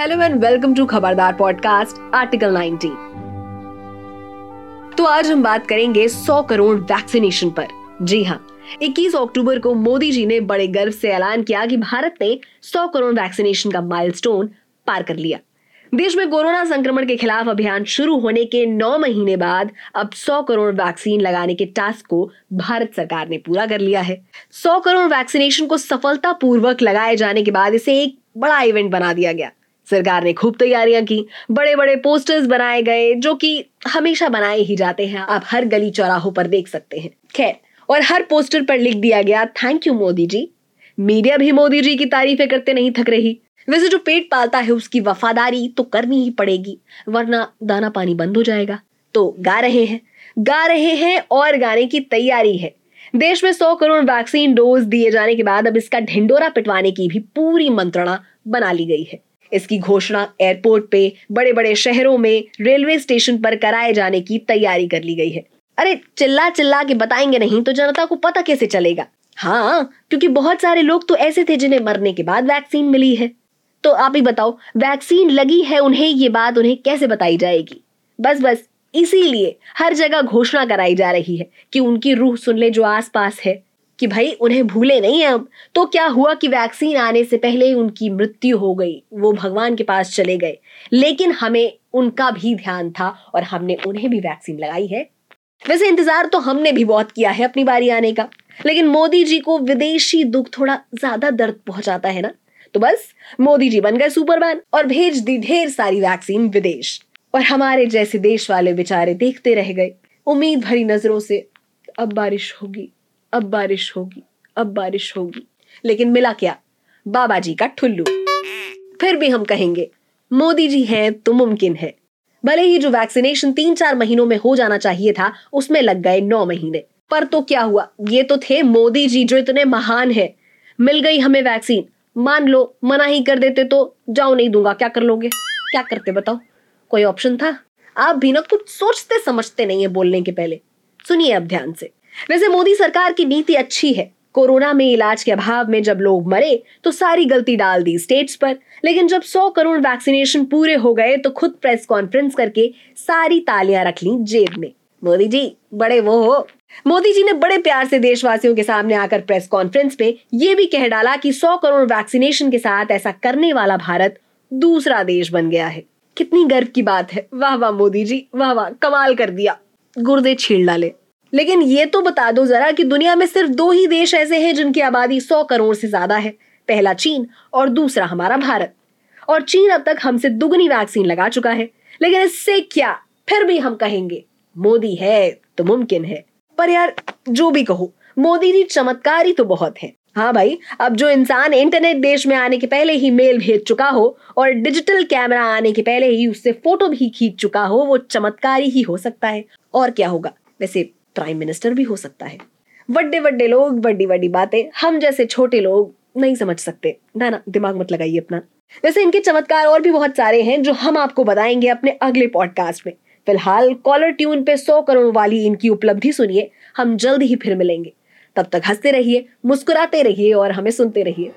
Hello and welcome to Khabardar podcast article 19 तो आज हम बात करेंगे 100 करोड़ वैक्सीनेशन पर। जी हाँ 21 अक्टूबर को मोदी जी ने बड़े गर्व से ऐलान किया कि भारत ने 100 करोड़ वैक्सीनेशन का माइलस्टोन पार कर लिया। देश में कोरोना संक्रमण के खिलाफ अभियान शुरू होने के नौ महीने बाद अब 100 करोड़ वैक्सीन लगाने के टास्क को भारत सरकार ने पूरा कर लिया है। 100 करोड़ वैक्सीनेशन को सफलतापूर्वक लगाए जाने के बाद इसे एक बड़ा इवेंट बना दिया गया। सरकार ने खूब तैयारियाँ की बड़े बड़े पोस्टर्स बनाए गए, जो कि हमेशा बनाए ही जाते हैं। आप हर गली चौराहों पर देख सकते हैं। खैर, और हर पोस्टर पर लिख दिया गया thank you Modi ji. Media भी मोदी जी की तारीफें करते नहीं थक रही। वैसे जो पेट पालता है, उसकी वफादारी तो करनी ही पड़ेगी, वरना दाना पानी बंद हो जाएगा। तो गा रहे हैं। गा रहे हैं और गाने की तैयारी है। देश में 100 करोड़ वैक्सीन डोज दिए जाने के बाद अब इसका ढिंडोरा पिटवाने की भी पूरी मंत्रणा बना ली गई है। इसकी घोषणा एयरपोर्ट पे बड़े बड़े शहरों में रेलवे स्टेशन पर कराए जाने की तैयारी कर ली गई है। अरे चिल्ला चिल्ला के बताएँगे नहीं तो जनता को पता कैसे चलेगा? हाँ क्योंकि बहुत सारे लोग तो ऐसे थे जिन्हें मरने के बाद वैक्सीन मिली है। तो आप ही बताओ, वैक्सीन लगी है उन्हें, ये बात उन्हें कैसे बताई जाएगी? बस बस इसीलिए हर जगह घोषणा कराई जा रही है कि उनकी रूह सुन ले जो आसपास है। कि भाई, उन्हें भूले नहीं अब। तो क्या हुआ कि वैक्सीन आने से पहले ही उनकी मृत्यु हो गई? वो भगवान के पास चले गए। लेकिन हमें उनका भी ध्यान था और हमने उन्हें भी वैक्सीन लगाई है। वैसे इंतज़ार तो हमने भी बहुत किया है अपनी बारी आने का। लेकिन मोदी जी को विदेशी दुख थोड़ा ज़्यादा दर्द पहुंचाता है ना? तो बस, मोदी जी बन गए सुपरमैन और भेज दी ढेर सारी वैक्सीन विदेश। और हमारे जैसे देश वाले बेचारे देखते रह गए। उम्मीद भरी नज़रों से अब बारिश होगी। अब बारिश होगी, अब बारिश होगी। लेकिन मिला क्या? बाबा जी का ठुल्लू। फिर भी हम कहेंगे, मोदी जी हैं तो मुमकिन है। भले ही जो वैक्सीनेशन तीन चार महीनों में हो जाना चाहिए था, उसमें लग गए नौ महीने। पर तो क्या हुआ? ये तो थे मोदी जी जो इतने महान है। मिल गई हमें वैक्सीन मान लो, मना ही कर देते तो जाओ नहीं दूँगा, क्या कर लोगे? क्या करते बताओ? कोई ऑप्शन था? आप भी ना कुछ सोचते समझते नहीं है बोलने के पहले। सुनिए अब ध्यान से। वैसे मोदी सरकार की नीति अच्छी है। कोरोना में इलाज के अभाव में जब लोग मरे तो सारी गलती डाल दी स्टेट्स पर। लेकिन जब 100 करोड़ वैक्सीनेशन पूरे हो गए तो खुद प्रेस कॉन्फ्रेंस करके सारी तालियाँ रख ली जेब में। मोदी जी, बड़े वो हो। मोदी जी ने बड़े प्यार से देशवासियों के सामने आकर प्रेस कॉन्फ्रेंस में ये भी कह डाला कि 100 करोड़ वैक्सीनेशन के साथ ऐसा करने वाला भारत दूसरा देश बन गया है। कितनी गर्व की बात है। वाह वाह मोदी जी, वाह वाह, कमाल कर दिया। गुर्दे छीड़ डाले। लेकिन ये तो बता दो जरा कि दुनिया में सिर्फ़ दो ही देश ऐसे हैं जिनकी आबादी सौ करोड़ से ज़्यादा है। पहला चीन और दूसरा हमारा भारत। और चीन अब तक हमसे दुगनी वैक्सीन लगा चुका है। लेकिन इससे क्या? फिर भी हम कहेंगे, मोदी है तो मुमकिन है। पर यार, जो भी कहो, मोदी जी चमत्कारी तो बहुत है। हाँ भाई, अब जो इंसान इंटरनेट देश में आने के पहले ही मेल भेज चुका हो और डिजिटल कैमरा आने के पहले ही उससे फ़ोटो भी खींच चुका हो, वो चमत्कारी ही हो सकता है। और क्या होगा? वैसे प्राइम मिनिस्टर भी हो सकता है। बड़े बड़े लोग बड़ी बड़ी बातें, हम जैसे छोटे लोग नहीं समझ सकते। ना ना, दिमाग मत लगाइए अपना। वैसे इनके चमत्कार और भी बहुत सारे हैं जो हम आपको बताएँगे अपने अगले पॉडकास्ट में। फ़िलहाल कॉलर ट्यून पे सौ करोड़ वाली इनकी उपलब्धि सुनिए, हम जल्द ही फिर मिलेंगे। तब तक हँसते रहिए, मुस्कुराते रहिए और हमें सुनते रहिए।